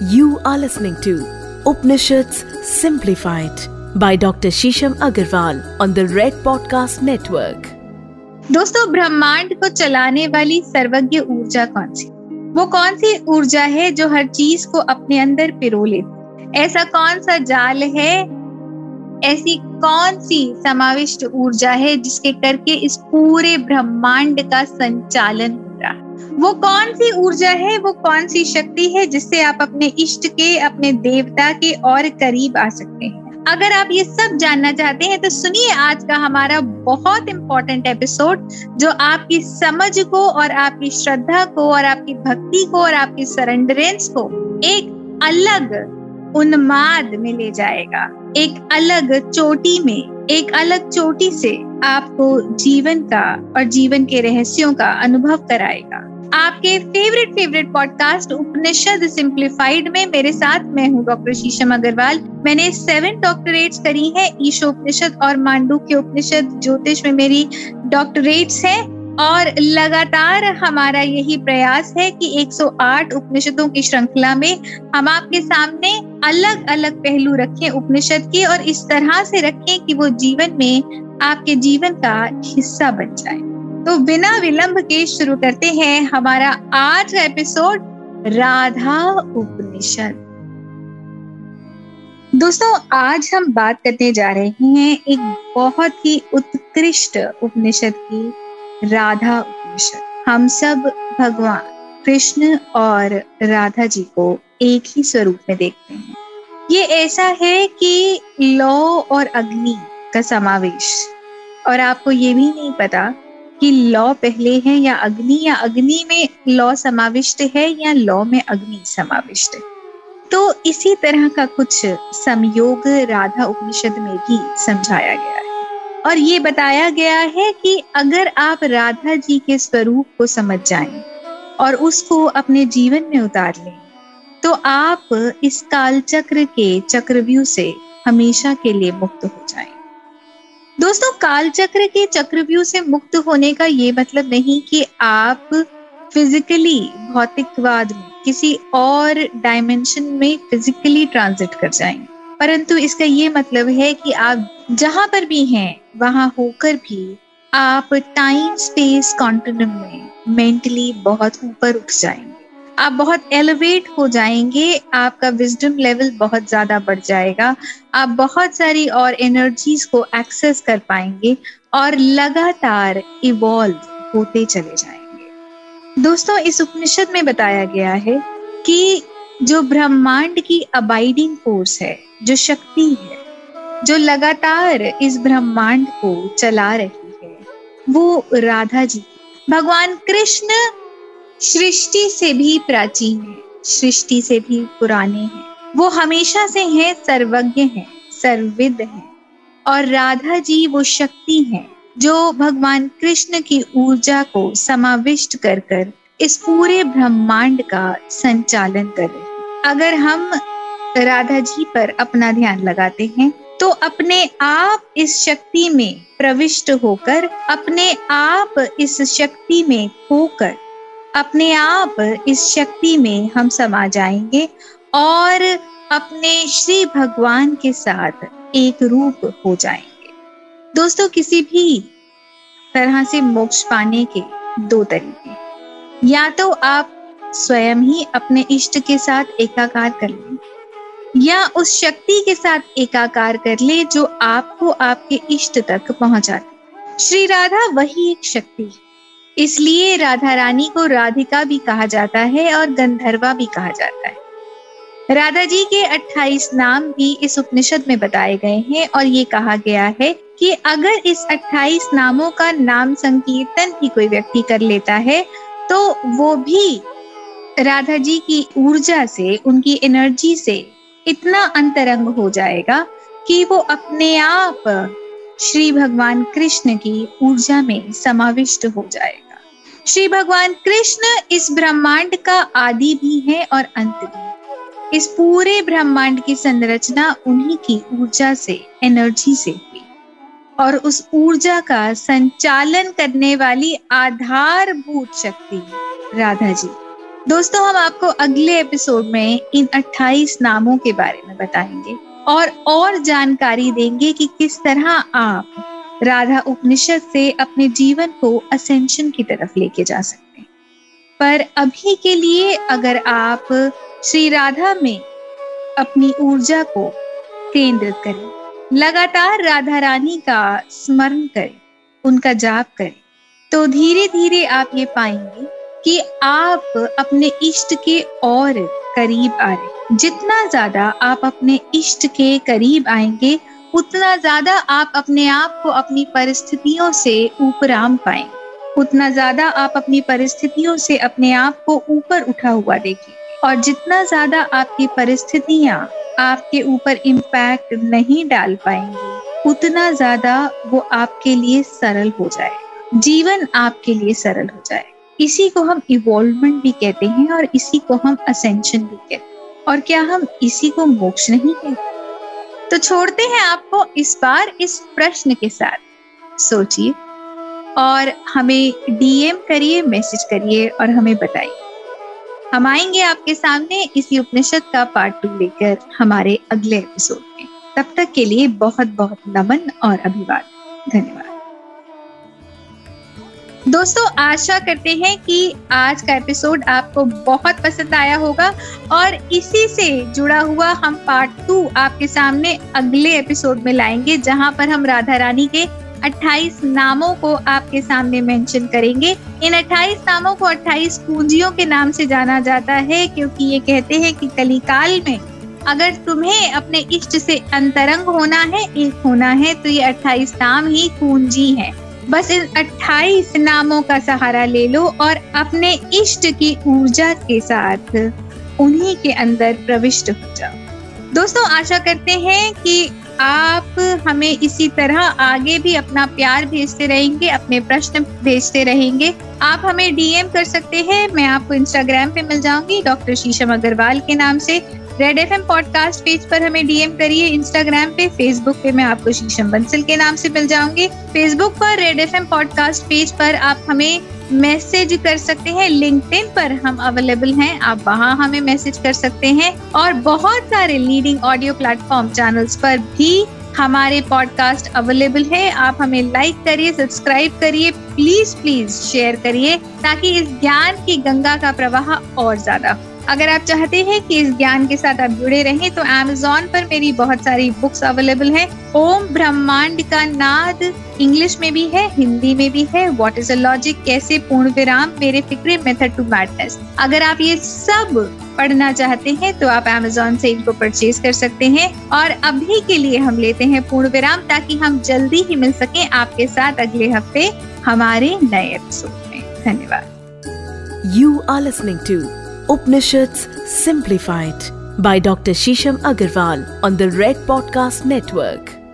You are listening to Upanishads Simplified by Dr. Shisham Agarwal on the Red Podcast Network. दोस्तों ब्रह्मांड को चलाने वाली सर्वज्ञ ऊर्जा कौन सी वो कौन सी ऊर्जा है जो हर चीज़ को अपने अंदर पिरो लेती ऐसा कौन सा जाल है ऐसी कौन सी समाविष्ट ऊर्जा है जिसके करके इस पूरे ब्रह्मांड का संचालन वो कौन सी ऊर्जा है? वो कौन सी शक्ति है जिससे आप अपने इष्ट के, अपने देवता के और करीब आ सकते हैं? अगर आप ये सब जानना चाहते हैं तो सुनिए आज का हमारा बहुत इंपॉर्टेंट एपिसोड जो आपकी समझ को और आपकी श्रद्धा को और आपकी भक्ति को और आपकी सरेंडरेंस को एक अलग उन्माद में ले जाएगा। एक अलग चोटी में, एक अलग चोटी से आपको जीवन का और जीवन के रहस्यों का अनुभव कराएगा। आपके favourite favourite podcast Upanishad simplified में मेरे साथ मैं हूँ डॉक्टर शीशम अग्रवाल। मैंने सेवन डॉक्टरेट्स करी है ईशो उपनिषद और मांडू के उपनिषद, ज्योतिष में मेरी डॉक्टरेट्स हैं और लगातार हमारा यही प्रयास है कि 108 उपनिषदों की श्रृंखला में हम आपके सामने अलग अलग पहलू रखें, उपनिषद के और इस तरह से रखें कि वो जीवन में आपके जीवन का हिस्सा बन जाए। तो बिना विलंब के शुरू करते हैं हमारा आज का एपिसोड राधा उपनिषद। दोस्तों, आज हम बात करने जा रहे हैं एक बहुत ही उत्कृष्ट उपनिषद की, राधा उपनिषद। हम सब भगवान, कृष्ण और राधा जी को एक ही स्वरूप में देखते हैं। ये ऐसा है कि लौ और अग्नि का समावेश। और आपको ये भी नहीं पता कि लौ पहले है या अग्नि या अग्नि में लौ समाविष्ट है या लौ में अग्नि समाविष्ट है। तो इसी तरह का कुछ संयोग राधा उपनिषद में भी समझाया गया है। और ये बताया गया है कि अगर आप राधा जी के स्वरूप को समझ जाएँ और उसको अपने जीवन में उतार लें तो आप इस काल चक्र के चक्रव्यूह से हमेशा के लिए मुक्त हो जाएँ। दोस्तों काल चक्र के चक्रव्यूह से मुक्त होने का ये मतलब नहीं कि आप फिजिकली भौतिकवाद में, किसी और डायमेंशन में फिजिकली ट्रांजिट कर जाएँगे परंतु इसका ये मतलब है कि आप जहाँ पर भी हैं, वहाँ होकर भी आप टाइम स्पेस कॉन्टिन्यूम में मेंटली बहुत ऊपर उठ जाएँगे आप बहुत एलिवेट हो जाएँगे, आपका विजडम लेवल बहुत ज़्यादा बढ़ जाएगा। आप बहुत सारी और एनर्जीज को एक्सेस कर पाएँगे और लगातार इवॉल्व होते चले जाएँगे। दोस्तों, इस उपनिषद में बताया गया है कि जो ब्रह्मांड की अबाइडिंग फोर्स है, जो शक्ति है, जो लगातार इस ब्रह्मांड को चला रही है, वो राधा जी। भगवान कृष्ण सृष्टि से भी प्राचीन है, सृष्टि से भी पुराने हैं। वो हमेशा से हैं, सर्वज्ञ हैं सर्विद हैं। और राधा जी वो शक्ति हैं, जो भगवान कृष्ण की ऊर्जा को समाविष्ट कर कर इस पूरे ब्रह्मांड का संचालन कर रहे अगर हम राधा जी पर अपना ध्यान लगाते हैं तो अपने आप इस शक्ति में प्रविष्ट होकर, अपने आप इस शक्ति में होकर अपने आप इस शक्ति में हम समा जाएँगे और अपने श्री भगवान के साथ एक रूप हो जाएँगे। दोस्तों, किसी भी तरह से मोक्ष पाने के दो तरीके या तो आप स्वयं ही अपने इष्ट के साथ एकाकार कर लें, या उस शक्ति के साथ एकाकार कर ले जो आपको आपके इष्ट तक पहुंचाती श्री राधा वही एक शक्ति है। इसलिए राधा रानी को राधिका भी कहा जाता है और गंधर्वा भी कहा जाता है। राधा जी के 28 नाम भी इस उपनिषद में बताए गए हैं और ये कहा गया है कि अगर इस 28 नामों का नाम संकीर्तन भी कोई व्यक्ति कर लेता है तो वो भी राधा जी की ऊर्जा से, उनकी एनर्जी से इतना अंतरंग हो जाएगा कि वो अपने आप श्री भगवान कृष्ण की ऊर्जा में समाविष्ट हो जाएगा। श्री भगवान कृष्ण इस ब्रह्मांड का आदि भी है और अंत भी इस पूरे ब्रह्मांड की संरचना उन्हीं की ऊर्जा से एनर्जी से हुई। और उस ऊर्जा का संचालन करने वाली आधारभूत शक्ति राधा जी। दोस्तों, हम आपको अगले एपिसोड में इन 28 नामों के बारे में बताएँगे और और जानकारी देंगे कि किस तरह आप राधा उपनिषद से अपने जीवन को असेंशन की तरफ़ लेके जा सकते हैं। पर अभी के लिए अगर आप श्री राधा में अपनी ऊर्जा को केंद्रित करें, लगातार राधा रानी का स्मरण करें, उनका जाप करें तो धीरे धीरे आप ये पाएँगे कि आप अपने इष्ट के और करीब आ रहे जितना ज़्यादा आप अपने इष्ट के करीब आएँगे उतना ज़्यादा आप अपने आप को अपनी परिस्थितियों से ऊपराम पाएँगे उतना ज़्यादा आप अपनी परिस्थितियों से अपने आप को ऊपर उठा हुआ देखिए। और जितना ज़्यादा आपकी परिस्थितियाँ आपके ऊपर इम्पैक्ट नहीं डाल पाएँगी, उतना ज़्यादा वो आपके लिए सरल हो जाए। जीवन आपके लिए सरल हो जाए। इसी को हम इवॉल्वमेंट भी कहते हैं और इसी को हम असेंशन भी कहते हैं। और क्या हम इसी को मोक्ष नहीं कहते? तो छोड़ते हैं आपको इस बार इस प्रश्न के साथ। सोचिए और हमें डीएम करिए मैसेज करिए और हमें बताइए। हम आएँगे आपके सामने इसी उपनिषद का पार्ट टू लेकर हमारे अगले एपिसोड में। तब तक के लिए बहुत बहुत नमन और अभिवाद धन्यवाद। दोस्तों, आशा करते हैं कि आज का एपिसोड आपको बहुत पसंद आया होगा और इसी से जुड़ा हुआ हम पार्ट टू आपके सामने अगले एपिसोड में लाएँगे, जहाँ पर हम राधा रानी के 28 नामों को आपके सामने मेंशन करेंगे इन 28 नामों को 28 पूंजियों के नाम से जाना जाता है, क्योंकि ये कहते हैं कि कलिकाल में अगर तुम्हें अपने इष्ट से अंतरंग होना है, एक होना है तो ये 28 नाम ही कुंजी हैं। बस इन 28 नामों का सहारा ले लो और अपने इष्ट की ऊर्जा के साथ उन्हीं के अंदर प्रविष्ट हो जाओ। दोस्तों, आशा करते हैं कि आप हमें इसी तरह आगे भी अपना प्यार भेजते रहेंगे, अपने प्रश्न भेजते रहेंगे। आप हमें डीएम कर सकते हैं, मैं आपको इंस्टाग्राम पे मिल जाऊँगी, डॉक्टर शीशम अग्रवाल के नाम से। रेड एफएम पॉडकास्ट पेज पर हमें डीएम करिए, इंस्टाग्राम पे, फेसबुक पे मैं आपको शीशम बंसल के नाम से मिल जाऊँगी। फेसबुक पर रेड एफएम पॉडकास्ट पेज पर आप हमें मैसेज कर सकते हैं, लिंक्डइन पर हम अवेलेबल हैं, आप वहाँ हमें मैसेज कर सकते हैं। और बहुत सारे लीडिंग ऑडियो प्लेटफॉर्म चैनल्स पर भी हमारे पॉडकास्ट अवेलेबल है। आप हमें लाइक करिए सब्सक्राइब करिए प्लीज़ प्लीज़ शेयर करिए, ताकि इस ज्ञान की गंगा का प्रवाह और ज़्यादा हो। अगर आप चाहते हैं कि इस ज्ञान के साथ आप जुड़े रहें तो Amazon पर मेरी बहुत सारी बुक्स अवेलेबल हैं। ओम ब्रह्मांड का नाद इंग्लिश में भी है, हिंदी में भी है। व्हाट इज़ अ लॉजिक कैसे पूर्ण विराम? मेरे फिक्रे मेथड टू मैडनेस अगर आप ये सब पढ़ना चाहते हैं तो आप Amazon से इनको परचेज कर सकते हैं। और अभी के लिए हम लेते हैं पूर्ण विराम, ताकि हम जल्दी ही मिल सके आपके साथ अगले हफ़्ते हमारे नए एपिसोड में। धन्यवाद। You are listening to Upanishads Simplified by Dr. Shisham Agarwal on the Red Podcast Network.